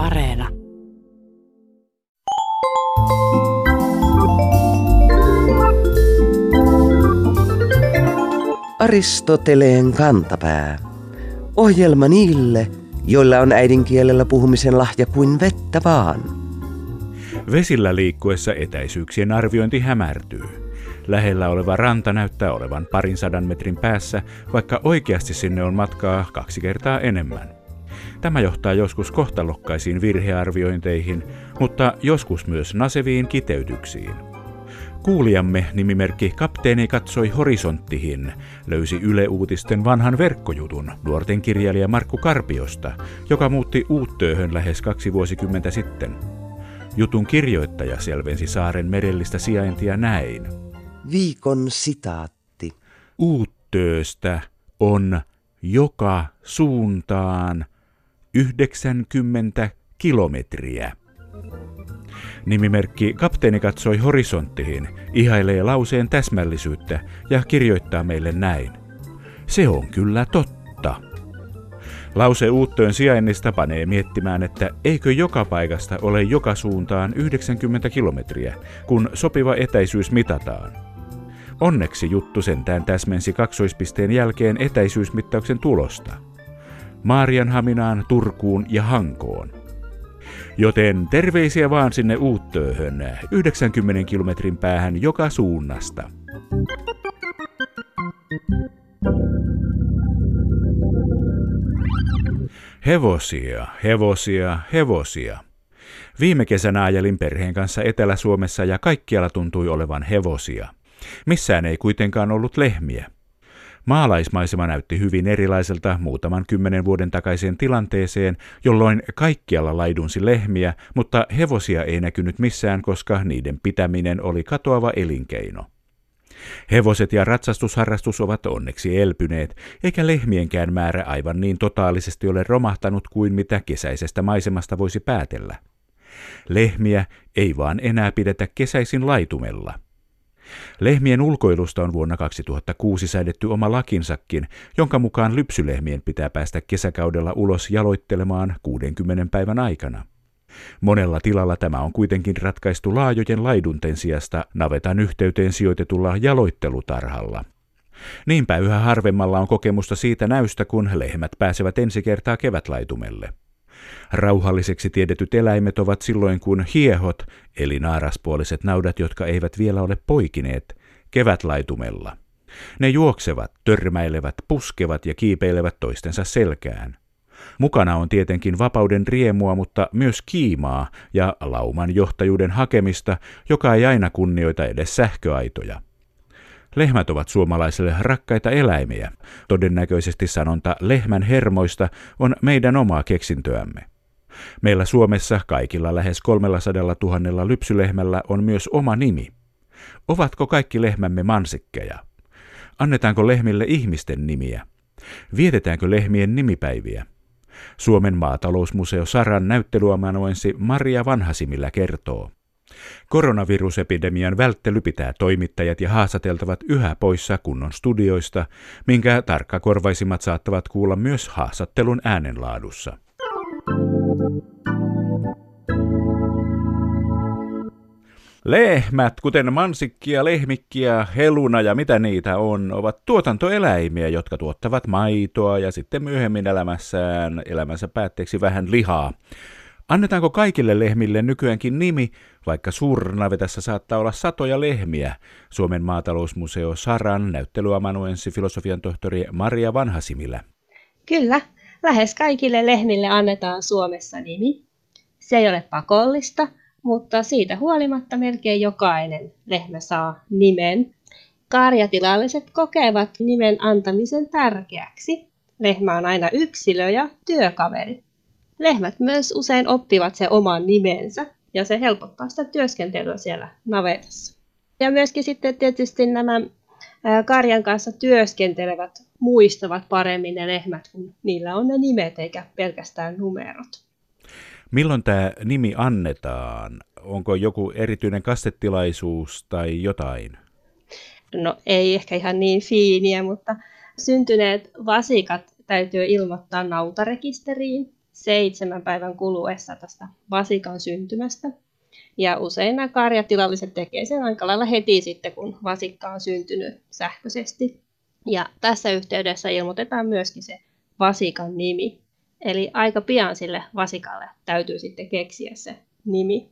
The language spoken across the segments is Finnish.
Areena. Aristoteleen kantapää. Ohjelma niille, joilla on äidinkielellä puhumisen lahja kuin vettä vaan. Vesillä liikkuessa etäisyyksien arviointi hämärtyy. Lähellä oleva ranta näyttää olevan parin sadan metrin päässä, vaikka oikeasti sinne on matkaa kaksi kertaa enemmän. Tämä johtaa joskus kohtalokkaisiin virhearviointeihin, mutta joskus myös naseviin kiteytyksiin. Kuulijamme nimimerkki Kapteeni katsoi horisonttihin, löysi Yle Uutisten vanhan verkkojutun nuorten kirjailija Markku Karpiosta, joka muutti Uuttööhön lähes kaksi vuosikymmentä sitten. Jutun kirjoittaja selvensi saaren merellistä sijaintia näin. Viikon sitaatti. Uuttööstä on joka suuntaan 90 kilometriä. Nimimerkki Kapteeni katsoi horisonttiin, ihailee lauseen täsmällisyyttä ja kirjoittaa meille näin. Se on kyllä totta. Lause uuttojen sijainnista panee miettimään, että eikö joka paikasta ole joka suuntaan 90 kilometriä, kun sopiva etäisyys mitataan. Onneksi juttu sentään täsmensi kaksoispisteen jälkeen etäisyysmittauksen tulosta. Maarianhaminaan, Turkuun ja Hankoon. Joten terveisiä vaan sinne Uuttööhön, 90 kilometrin päähän joka suunnasta. Hevosia, hevosia, hevosia. Viime kesänä ajelin perheen kanssa Etelä-Suomessa ja kaikkialla tuntui olevan hevosia. Missään ei kuitenkaan ollut lehmiä. Maalaismaisema näytti hyvin erilaiselta muutaman kymmenen vuoden takaiseen tilanteeseen, jolloin kaikkialla laidunsi lehmiä, mutta hevosia ei näkynyt missään, koska niiden pitäminen oli katoava elinkeino. Hevoset ja ratsastusharrastus ovat onneksi elpyneet, eikä lehmienkään määrä aivan niin totaalisesti ole romahtanut kuin mitä kesäisestä maisemasta voisi päätellä. Lehmiä ei vaan enää pidetä kesäisin laitumella – Lehmien ulkoilusta on vuonna 2006 säädetty oma lakinsakin, jonka mukaan lypsylehmien pitää päästä kesäkaudella ulos jaloittelemaan 60 päivän aikana. Monella tilalla tämä on kuitenkin ratkaistu laajojen laidunten sijasta navetan yhteyteen sijoitetulla jaloittelutarhalla. Niinpä yhä harvemmalla on kokemusta siitä näystä, kun lehmät pääsevät ensi kertaa kevätlaitumelle. Rauhalliseksi tiedetyt eläimet ovat silloin, kun hiehot, eli naaraspuoliset naudat, jotka eivät vielä ole poikineet, kevätlaitumella. Ne juoksevat, törmäilevät, puskevat ja kiipeilevät toistensa selkään. Mukana on tietenkin vapauden riemua, mutta myös kiimaa ja lauman johtajuuden hakemista, joka ei aina kunnioita edes sähköaitoja. Lehmät ovat suomalaisille rakkaita eläimiä. Todennäköisesti sanonta lehmän hermoista on meidän omaa keksintöämme. Meillä Suomessa kaikilla lähes 300 000 lypsylehmällä on myös oma nimi. Ovatko kaikki lehmämme mansikkeja? Annetaanko lehmille ihmisten nimiä? Vietetäänkö lehmien nimipäiviä? Suomen maatalousmuseo Saran näyttelyamanuensi Maria Vanhasimillä kertoo. Koronavirusepidemian välttely pitää toimittajat ja haastateltavat yhä poissa kunnon studioista, minkä tarkkakorvaisimmat saattavat kuulla myös haastattelun äänenlaadussa. Lehmät, kuten mansikkia, lehmikkiä, heluna ja mitä niitä on, ovat tuotantoeläimiä, jotka tuottavat maitoa ja sitten myöhemmin elämässään elämänsä päätteeksi vähän lihaa. Annetaanko kaikille lehmille nykyäänkin nimi, vaikka suurnavetassa saattaa olla satoja lehmiä? Suomen maatalousmuseo Saran näyttelyamanuenssi filosofian tohtori Maria Vanhasimillä. Kyllä, lähes kaikille lehmille annetaan Suomessa nimi. Se ei ole pakollista, mutta siitä huolimatta melkein jokainen lehmä saa nimen. Karjatilalliset kokevat nimen antamisen tärkeäksi. Lehmä on aina yksilö ja työkaveri. Lehmät myös usein oppivat sen oman nimensä ja se helpottaa sitä työskentelyä siellä navetassa. Ja myöskin sitten tietysti nämä karjan kanssa työskentelevät muistavat paremmin ne lehmät, kun niillä on ne nimet eikä pelkästään numerot. Milloin tämä nimi annetaan? Onko joku erityinen kastetilaisuus tai jotain? No ei ehkä ihan niin fiiniä, mutta syntyneet vasikat täytyy ilmoittaa nautarekisteriin seitsemän päivän kuluessa tästä vasikan syntymästä. Ja usein nämä karjatilalliset tekee sen aika lailla heti sitten, kun vasikka on syntynyt sähköisesti. Ja tässä yhteydessä ilmoitetaan myöskin se vasikan nimi. Eli aika pian sille vasikalle täytyy sitten keksiä se nimi.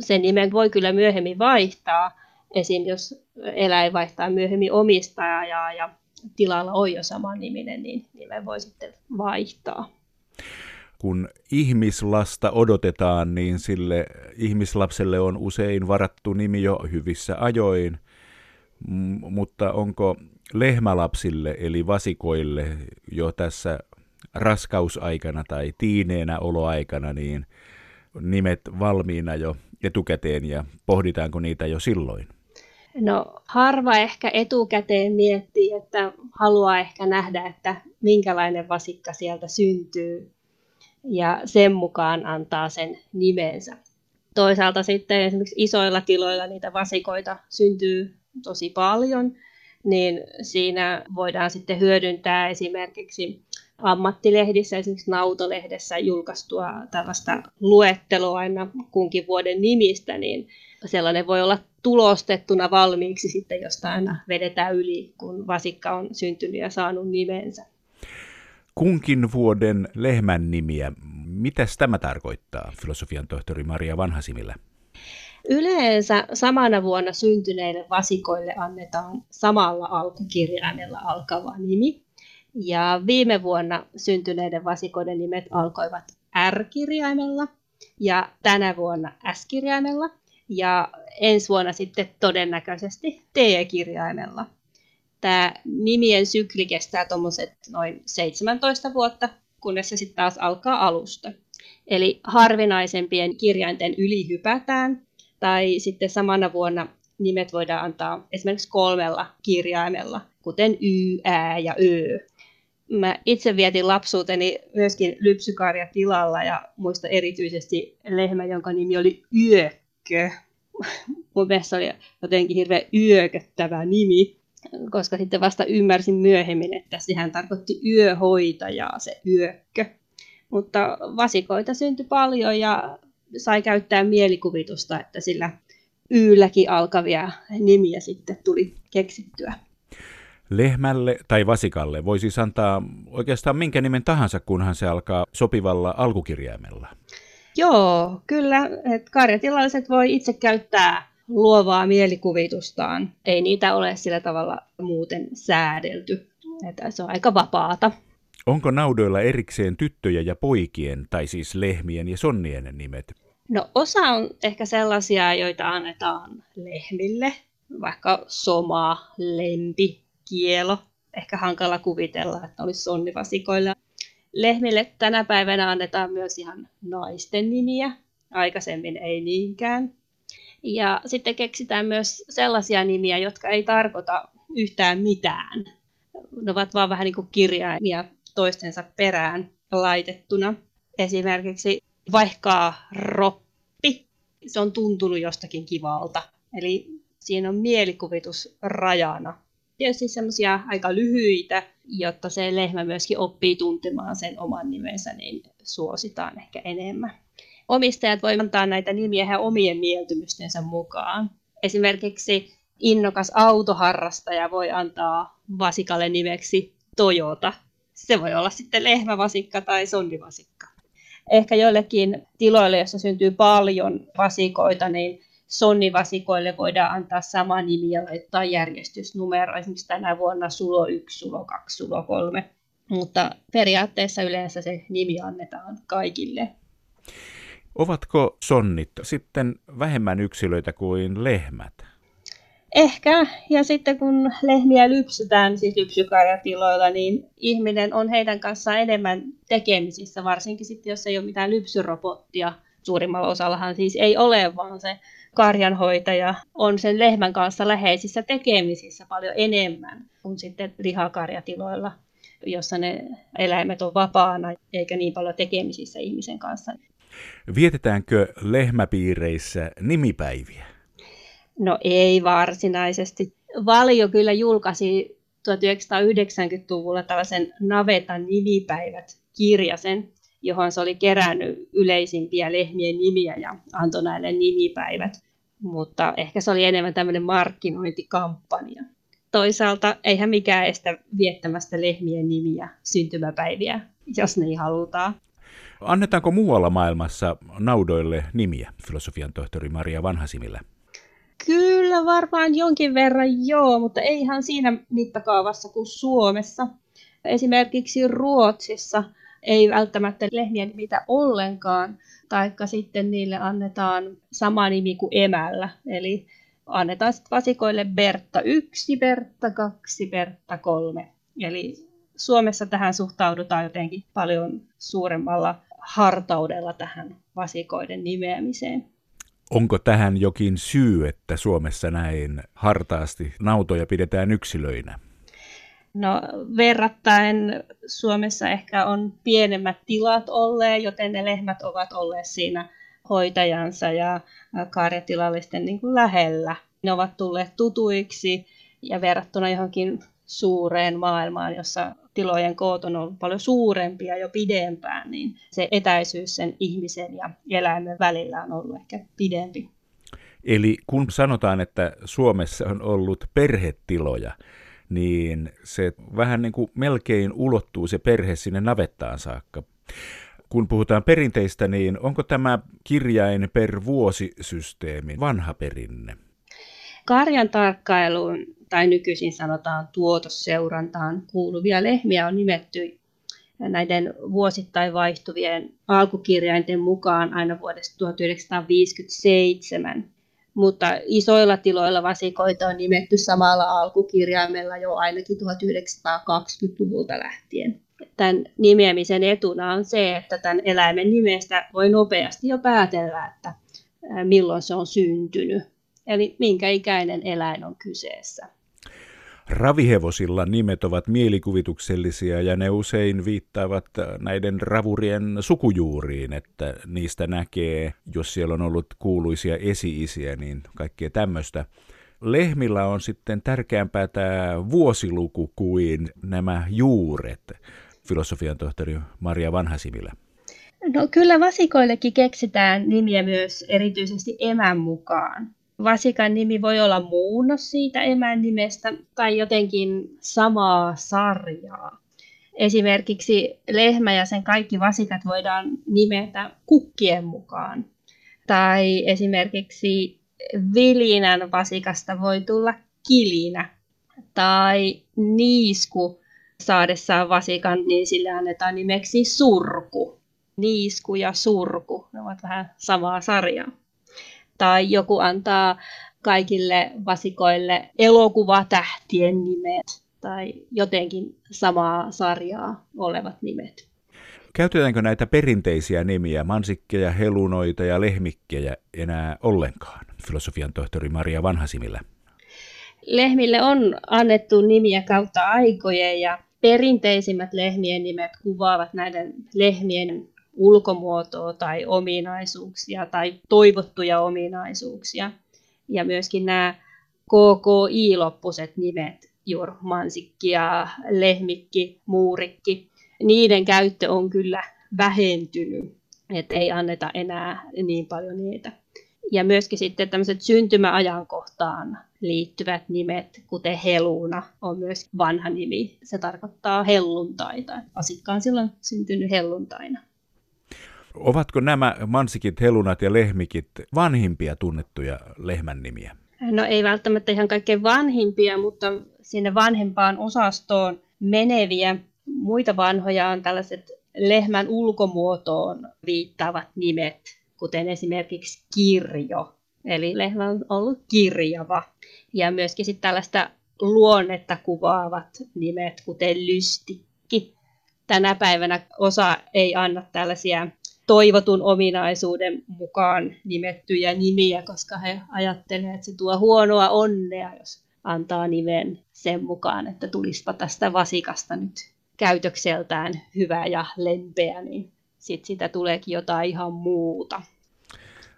Sen nimen voi kyllä myöhemmin vaihtaa, esim. jos eläin vaihtaa myöhemmin omistajaa ja, tilalla on jo saman niminen, niin nimen voi sitten vaihtaa. Kun ihmislasta odotetaan, niin sille ihmislapselle on usein varattu nimi jo hyvissä ajoin, mutta onko lehmälapsille eli vasikoille jo tässä raskausaikana tai tiineenä oloaikana niin nimet valmiina jo etukäteen ja pohditaanko niitä jo silloin? No harva ehkä etukäteen miettii, että haluaa ehkä nähdä, että minkälainen vasikka sieltä syntyy ja sen mukaan antaa sen nimensä. Toisaalta sitten esimerkiksi isoilla tiloilla niitä vasikoita syntyy tosi paljon, niin siinä voidaan sitten hyödyntää esimerkiksi ammattilehdissä, esimerkiksi Nautolehdessä julkaistua tällaista luettelua aina kunkin vuoden nimistä, niin sellainen voi olla tulostettuna valmiiksi sitten, josta aina vedetään yli, kun vasikka on syntynyt ja saanut nimensä. Kunkin vuoden lehmän nimiä, mitä tämä tarkoittaa, filosofian tohtori Maria Vanhasimillä? Yleensä samana vuonna syntyneille vasikoille annetaan samalla alkukirjaimella alkava nimi. Ja viime vuonna syntyneiden vasikoiden nimet alkoivat R-kirjaimella ja tänä vuonna S-kirjaimella ja ensi vuonna sitten todennäköisesti T-kirjaimella. Tämä nimien sykli kestää tuommoiset noin 17 vuotta, kunnes se sitten taas alkaa alusta. Eli harvinaisempien kirjainten yli hypätään, tai sitten samana vuonna nimet voidaan antaa esimerkiksi kolmella kirjaimella, kuten Y, Ä ja Ö. Mä itse vietin lapsuuteni myöskin lypsykarjatilalla ja muista erityisesti lehmä, jonka nimi oli Yökkö. Mun mielestä oli jotenkin hirveän yököttävä nimi, koska sitten vasta ymmärsin myöhemmin, että sehän tarkoitti yöhoitajaa se yökkö. Mutta vasikoita syntyi paljon ja sai käyttää mielikuvitusta, että sillä yylläkin alkavia nimiä sitten tuli keksittyä. Lehmälle tai vasikalle voi siis antaa oikeastaan minkä nimen tahansa, kunhan se alkaa sopivalla alkukirjaimella. Joo, kyllä. Et karjatilalliset voi itse käyttää luovaa mielikuvitustaan. Ei niitä ole sillä tavalla muuten säädelty. Että se on aika vapaata. Onko naudoilla erikseen tyttöjä ja poikien, tai siis lehmien ja sonnien nimet? No osa on ehkä sellaisia, joita annetaan lehmille, vaikka soma, lempi, kielo. Ehkä hankala kuvitella, että olisi sonnivasikoilla. Lehmille tänä päivänä annetaan myös ihan naisten nimiä, aikaisemmin ei niinkään. Ja sitten keksitään myös sellaisia nimiä, jotka ei tarkoita yhtään mitään. Ne ovat vaan vähän niin kuin kirjaimia toistensa perään laitettuna. Esimerkiksi vaikka roppi, se on tuntunut jostakin kivalta. Eli siinä on mielikuvitus rajana. Tietysti semmoisia aika lyhyitä, jotta se lehmä myöskin oppii tuntemaan sen oman nimensä, niin suositaan ehkä enemmän. Omistajat voivat antaa näitä nimiä ihan omien mieltymystensä mukaan. Esimerkiksi innokas autoharrastaja voi antaa vasikalle nimeksi Toyota. Se voi olla sitten lehmävasikka tai sonnivasikka. Ehkä joillekin tiloille, joissa syntyy paljon vasikoita, niin sonnivasikoille voidaan antaa sama nimi ja laittaa järjestysnumero. Esimerkiksi tänä vuonna sulo 1, sulo 2, sulo 3. Mutta periaatteessa yleensä se nimi annetaan kaikille. Ovatko sonnit sitten vähemmän yksilöitä kuin lehmät? Ehkä, ja sitten kun lehmiä lypsytään, siis lypsykarjatiloilla, niin ihminen on heidän kanssaan enemmän tekemisissä, varsinkin sitten, jos ei ole mitään lypsyrobottia. Suurimmalla osallahan siis ei ole, vaan se karjanhoitaja on sen lehmän kanssa läheisissä tekemisissä paljon enemmän kuin sitten lihakarjatiloilla, jossa ne eläimet on vapaana eikä niin paljon tekemisissä ihmisen kanssa. Vietetäänkö lehmäpiireissä nimipäiviä? No ei varsinaisesti. Valio kyllä julkaisi 1990-luvulla tällaisen navetan nimipäivät kirjasen, johon se oli kerännyt yleisimpiä lehmien nimiä ja antoi näille nimipäivät. Mutta ehkä se oli enemmän tämmöinen markkinointikampanja. Toisaalta eihän mikään estä viettämästä lehmien nimiä syntymäpäiviä, jos ne halutaan. Annetaanko muualla maailmassa naudoille nimiä, filosofian tohtori Maria Vanhasimillä? Kyllä varmaan jonkin verran joo, mutta ei ihan siinä mittakaavassa kuin Suomessa. Esimerkiksi Ruotsissa ei välttämättä lehmien nimitä ollenkaan, taikka sitten niille annetaan sama nimi kuin emällä. Eli annetaan sitten vasikoille Bertta 1, Bertta 2, Bertta 3. Eli Suomessa tähän suhtaudutaan jotenkin paljon suuremmalla hartaudella tähän vasikoiden nimeämiseen. Onko tähän jokin syy, että Suomessa näin hartaasti nautoja pidetään yksilöinä? No verrattain Suomessa ehkä on pienemmät tilat olleet, joten ne lehmät ovat olleet siinä hoitajansa ja karjatilallisten niin kuin lähellä. Ne ovat tulleet tutuiksi ja verrattuna johonkin suureen maailmaan, jossa tilojen koot on ollut paljon suurempia jo pidempään, niin se etäisyys sen ihmisen ja eläimen välillä on ollut ehkä pidempi. Eli kun sanotaan, että Suomessa on ollut perhetiloja, niin se vähän niin kuin melkein ulottuu se perhe sinne navettaan saakka. Kun puhutaan perinteistä, niin onko tämä kirjain per vuosisysteemi vanha perinne? Karjan tarkkailuun tai nykyisin sanotaan tuotosseurantaan kuuluvia lehmiä on nimetty näiden vuosittain vaihtuvien alkukirjainten mukaan aina vuodesta 1957. Mutta isoilla tiloilla vasikoita on nimetty samalla alkukirjaimella jo ainakin 1920-luvulta lähtien. Tämän nimeämisen etuna on se, että tämän eläimen nimestä voi nopeasti jo päätellä, että milloin se on syntynyt. Eli minkä ikäinen eläin on kyseessä. Ravihevosilla nimet ovat mielikuvituksellisia ja ne usein viittaavat näiden ravurien sukujuuriin, että niistä näkee, jos siellä on ollut kuuluisia esi-isiä, niin kaikkea tämmöistä. Lehmillä on sitten tärkeämpää tämä vuosiluku kuin nämä juuret, filosofian tohtori Maria Vanhasimillä. No kyllä vasikoillekin keksitään nimiä myös erityisesti emän mukaan. Vasikan nimi voi olla muunnos siitä emän nimestä tai jotenkin samaa sarjaa. Esimerkiksi lehmä ja sen kaikki vasikat voidaan nimetä kukkien mukaan. Tai esimerkiksi vilinän vasikasta voi tulla kilinä. Tai niisku saadessaan vasikan, niin sille annetaan nimeksi surku. Niisku ja surku, ne ovat vähän samaa sarjaa tai joku antaa kaikille vasikoille elokuvatähtien nimet tai jotenkin samaa sarjaa olevat nimet. Käytetäänkö näitä perinteisiä nimiä, mansikkeja, helunoita ja lehmikkejä enää ollenkaan, filosofian tohtori Maria Vanhasimillä? Lehmille on annettu nimiä kautta aikojen ja perinteisimmät lehmien nimet kuvaavat näiden lehmien ulkomuotoa tai ominaisuuksia tai toivottuja ominaisuuksia. Ja myöskin nämä KKI-loppuiset nimet, juuri mansikki ja lehmikki, muurikki, niiden käyttö on kyllä vähentynyt, että ei anneta enää niin paljon niitä. Ja myöskin sitten tämmöiset syntymäajankohtaan liittyvät nimet, kuten Heluna, on myös vanha nimi. Se tarkoittaa helluntaita. Asikka on silloin syntynyt helluntaina. Ovatko nämä mansikit, helunat ja lehmikit vanhimpia tunnettuja lehmän nimiä? No ei välttämättä ihan kaikkein vanhimpia, mutta sinne vanhempaan osastoon meneviä. Muita vanhoja on tällaiset lehmän ulkomuotoon viittaavat nimet, kuten esimerkiksi kirjo. Eli lehmä on ollut kirjava. Ja myöskin sitten tällaista luonnetta kuvaavat nimet, kuten lystikki. Tänä päivänä osa ei anna tällaisia toivotun ominaisuuden mukaan nimettyjä nimiä, koska he ajattelevat, että se tuo huonoa onnea, jos antaa nimen sen mukaan, että tulispa tästä vasikasta nyt käytökseltään hyvä ja lempeä, niin sitten sitä tuleekin jotain ihan muuta.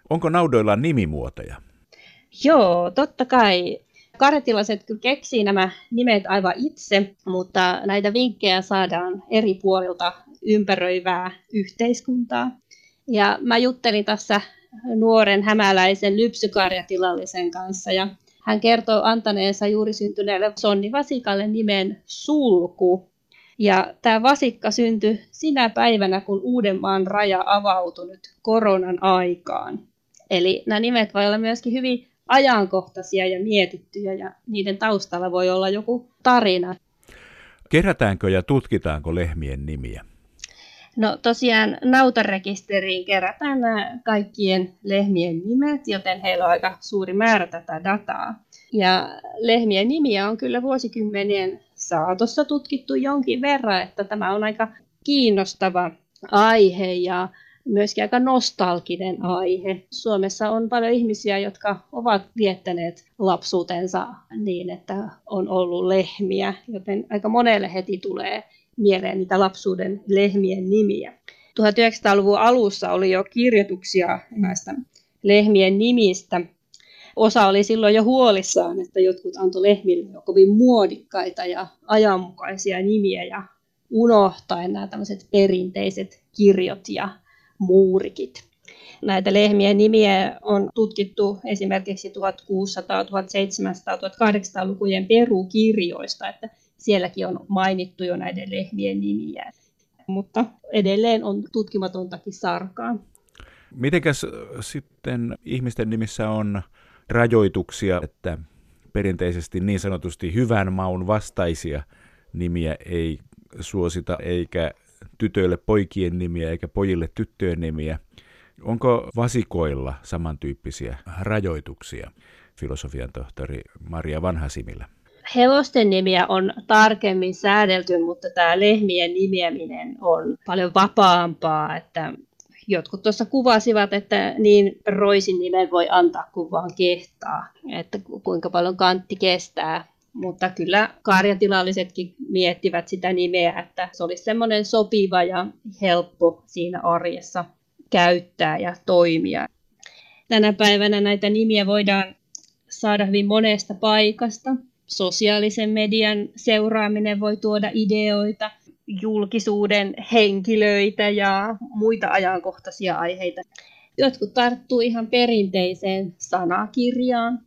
Onko naudoilla nimimuotoja? Joo, totta kai. Karetilaset kyllä keksii nämä nimet aivan itse, mutta näitä vinkkejä saadaan eri puolilta ympäröivää yhteiskuntaa. Ja mä juttelin tässä nuoren hämäläisen lypsykarjatilallisen kanssa ja hän kertoo antaneensa juuri syntyneelle Sonni Vasikalle nimen Sulku. Ja tämä vasikka syntyi sinä päivänä, kun Uudenmaan raja avautui nyt koronan aikaan. Eli nämä nimet voi olla myöskin hyvin ajankohtaisia ja mietittyjä ja niiden taustalla voi olla joku tarina. Kerätäänkö ja tutkitaanko lehmien nimiä? No tosiaan nautarekisteriin kerätään nämä kaikkien lehmien nimet, joten heillä on aika suuri määrä tätä dataa. Ja lehmien nimiä on kyllä vuosikymmenien saatossa tutkittu jonkin verran, että tämä on aika kiinnostava aihe ja myöskin aika nostalginen aihe. Suomessa on paljon ihmisiä, jotka ovat viettäneet lapsuutensa niin, että on ollut lehmiä, joten aika monelle heti tulee mieleen niitä lapsuuden lehmien nimiä. 1900-luvun alussa oli jo kirjoituksia näistä lehmien nimistä. Osa oli silloin jo huolissaan, että jotkut antoi lehmille jo kovin muodikkaita ja ajanmukaisia nimiä ja unohtaen nämä tämmöiset perinteiset kirjot ja muurikit. Näitä lehmien nimiä on tutkittu esimerkiksi 1600-, 1700-, 1800-lukujen perukirjoista, että sielläkin on mainittu jo näiden lehmien nimiä. Mutta edelleen on tutkimatontakin sarkaa. Mitenkäs sitten ihmisten nimissä on rajoituksia, että perinteisesti niin sanotusti hyvän maun vastaisia nimiä ei suosita, eikä tytöille poikien nimiä eikä pojille tyttöjen nimiä. Onko vasikoilla samantyyppisiä rajoituksia, filosofian tohtori Maria Vanhasimillä? Hevosten nimiä on tarkemmin säädelty, mutta tämä lehmien nimeäminen on paljon vapaampaa, että jotkut tuossa kuvasivat, että niin roisin nimen voi antaa kuin vaan kehtaa, että kuinka paljon kantti kestää. Mutta kyllä karjatilallisetkin miettivät sitä nimeä, että se olisi semmoinen sopiva ja helppo siinä arjessa käyttää ja toimia. Tänä päivänä näitä nimiä voidaan saada hyvin monesta paikasta. Sosiaalisen median seuraaminen voi tuoda ideoita, julkisuuden henkilöitä ja muita ajankohtaisia aiheita. Jotkut tarttuu ihan perinteiseen sanakirjaan.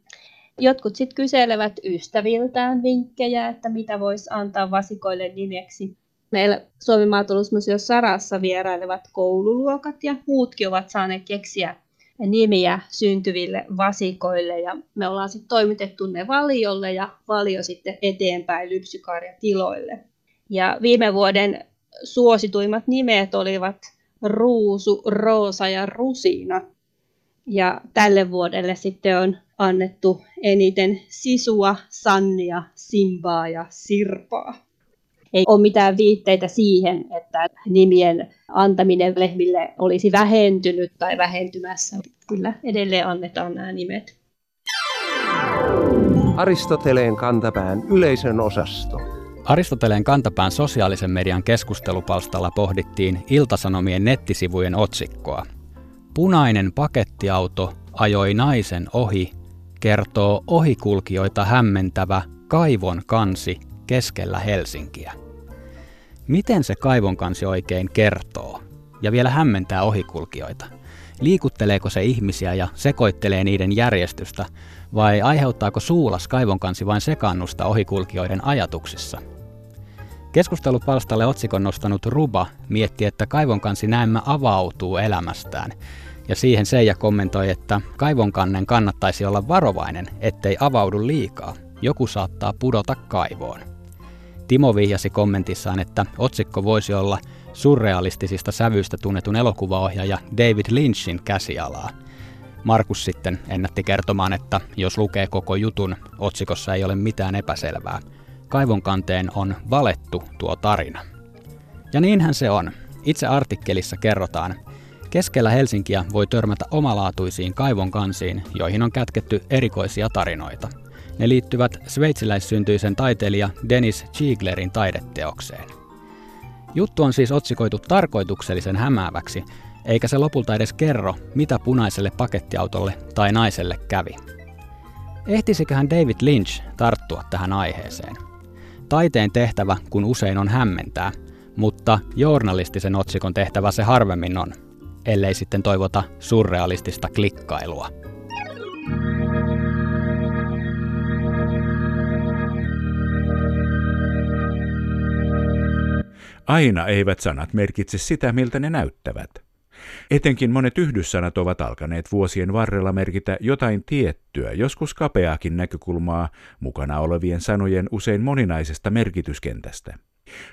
Jotkut sitten kyselevät ystäviltään vinkkejä, että mitä voisi antaa vasikoille nimeksi. Meillä Suomen maatalousmuseo Sarassa vierailevat koululuokat ja muutkin ovat saaneet keksiä nimiä syntyville vasikoille ja me ollaan sitten toimitettu ne valiolle ja valio sitten eteenpäin lypsykarjatiloille. Ja viime vuoden suosituimmat nimet olivat Ruusu, Roosa ja Rusina. Ja tälle vuodelle sitten on annettu eniten Sisua, Sannia, Simbaa ja Sirpaa. Ei ole mitään viitteitä siihen, että nimien antaminen lehmille olisi vähentynyt tai vähentymässä. Kyllä edelleen annetaan nämä nimet. Aristoteleen kantapään yleisön osasto. Aristoteleen kantapään sosiaalisen median keskustelupalstalla pohdittiin Iltasanomien nettisivujen otsikkoa. Punainen pakettiauto ajoi naisen ohi, kertoo ohikulkijoita hämmentävä kaivon kansi keskellä Helsinkiä. Miten se kaivon kansi oikein kertoo? Ja vielä hämmentää ohikulkijoita. Liikutteleeko se ihmisiä ja sekoittelee niiden järjestystä, vai aiheuttaako suulas kaivonkansi vain sekannusta ohikulkijoiden ajatuksissa? Keskustelupalstalle otsikon nostanut Ruba mietti, että kaivonkansi näemmä avautuu elämästään. Ja siihen Seija kommentoi, että kaivonkannen kannattaisi olla varovainen, ettei avaudu liikaa. Joku saattaa pudota kaivoon. Timo vihjasi kommentissaan, että otsikko voisi olla surrealistisista sävyistä tunnetun elokuvaohjaaja David Lynchin käsialaa. Markus sitten ennätti kertomaan, että jos lukee koko jutun, otsikossa ei ole mitään epäselvää. Kaivonkanteen on valettu tuo tarina. Ja niinhän se on. Itse artikkelissa kerrotaan, keskellä Helsinkiä voi törmätä omalaatuisiin kaivonkansiin, joihin on kätketty erikoisia tarinoita. Ne liittyvät sveitsiläissyntyisen taiteilija Dennis Zieglerin taideteokseen. Juttu on siis otsikoitu tarkoituksellisen hämääväksi, eikä se lopulta edes kerro, mitä punaiselle pakettiautolle tai naiselle kävi. Ehtisiköhän David Lynch tarttua tähän aiheeseen? Taiteen tehtävä, kun usein on hämmentää, mutta journalistisen otsikon tehtävä se harvemmin on, ellei sitten toivota surrealistista klikkailua. Aina eivät sanat merkitse sitä, miltä ne näyttävät. Etenkin monet yhdyssanat ovat alkaneet vuosien varrella merkitä jotain tiettyä, joskus kapeaakin näkökulmaa mukana olevien sanojen usein moninaisesta merkityskentästä.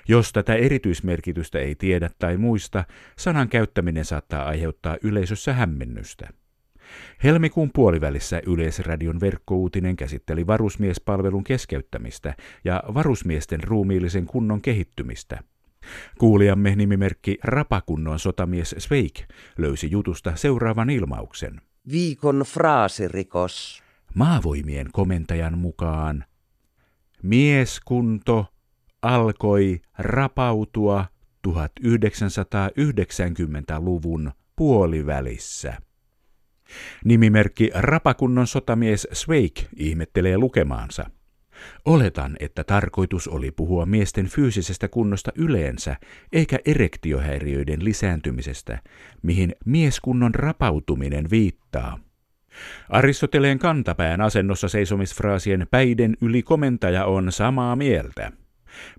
Jos tätä erityismerkitystä ei tiedä tai muista, sanan käyttäminen saattaa aiheuttaa yleisössä hämmennystä. Helmikuun puolivälissä Yleisradion verkkouutinen käsitteli varusmiespalvelun keskeyttämistä ja varusmiesten ruumiillisen kunnon kehittymistä – Kuulijamme nimimerkki Rapakunnon sotamies Sveik löysi jutusta seuraavan ilmauksen. Viikon fraasirikos. Maavoimien komentajan mukaan mieskunto alkoi rapautua 1990-luvun puolivälissä. Nimimerkki Rapakunnon sotamies Sveik ihmettelee lukemaansa. Oletan, että tarkoitus oli puhua miesten fyysisestä kunnosta yleensä, eikä erektiohäiriöiden lisääntymisestä, mihin mieskunnon rapautuminen viittaa. Aristoteleen kantapään asennossa seisomisfraasien päiden yli komentaja on samaa mieltä.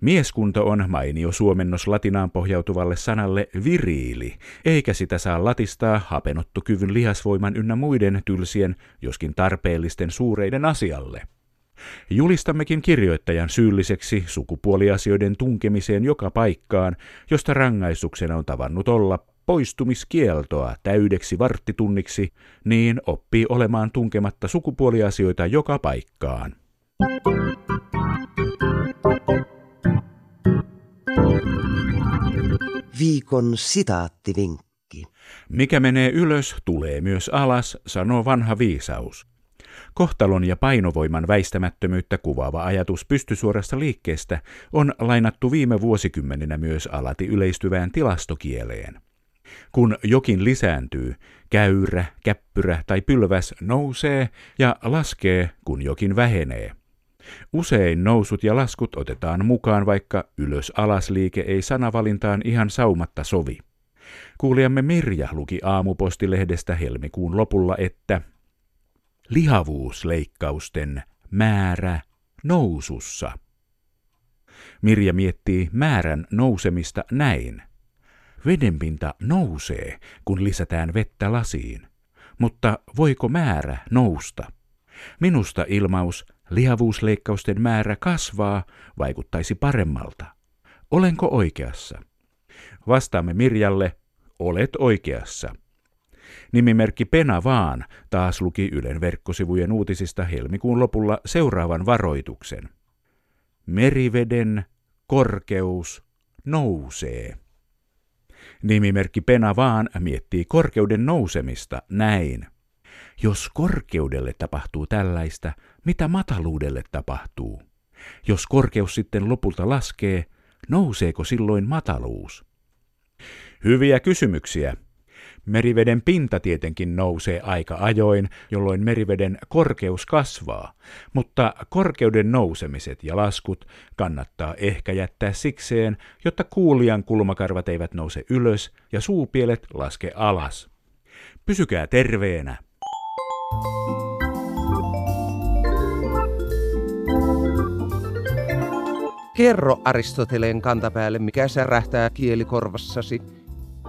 Mieskunto on mainio suomennos latinaan pohjautuvalle sanalle viriili, eikä sitä saa latistaa hapenottokyvyn lihasvoiman ynnä muiden tylsien, joskin tarpeellisten suureiden asialle. Julistammekin kirjoittajan syylliseksi sukupuoliasioiden tunkemiseen joka paikkaan, josta rangaistuksena on tavannut olla poistumiskieltoa täydeksi varttitunniksi, niin oppii olemaan tunkematta sukupuoliasioita joka paikkaan. Viikon sitaattivinkki. Mikä menee ylös, tulee myös alas, sanoo vanha viisaus. Kohtalon ja painovoiman väistämättömyyttä kuvaava ajatus pystysuorasta liikkeestä on lainattu viime vuosikymmeninä myös alati yleistyvään tilastokieleen. Kun jokin lisääntyy, käyrä, käppyrä tai pylväs nousee ja laskee, kun jokin vähenee. Usein nousut ja laskut otetaan mukaan, vaikka ylös-alasliike ei sanavalintaan ihan saumatta sovi. Kuulijamme Mirja luki aamupostilehdestä helmikuun lopulla, että lihavuusleikkausten määrä nousussa. Mirja miettii määrän nousemista näin. Vedenpinta nousee, kun lisätään vettä lasiin. Mutta voiko määrä nousta? Minusta ilmaus lihavuusleikkausten määrä kasvaa vaikuttaisi paremmalta. Olenko oikeassa? Vastaamme Mirjalle, olet oikeassa. Nimimerkki Pena Vaan taas luki Ylen verkkosivujen uutisista helmikuun lopulla seuraavan varoituksen. Meriveden korkeus nousee. Nimimerkki Pena Vaan miettii korkeuden nousemista näin. Jos korkeudelle tapahtuu tällaista, mitä mataluudelle tapahtuu? Jos korkeus sitten lopulta laskee, nouseeko silloin mataluus? Hyviä kysymyksiä, Meriveden pinta tietenkin nousee aika ajoin, jolloin meriveden korkeus kasvaa, mutta korkeuden nousemiset ja laskut kannattaa ehkä jättää sikseen, jotta kuulijan kulmakarvat eivät nouse ylös ja suupielet laske alas. Pysykää terveenä! Kerro Aristoteleen kantapäälle, mikä särähtää kielikorvassasi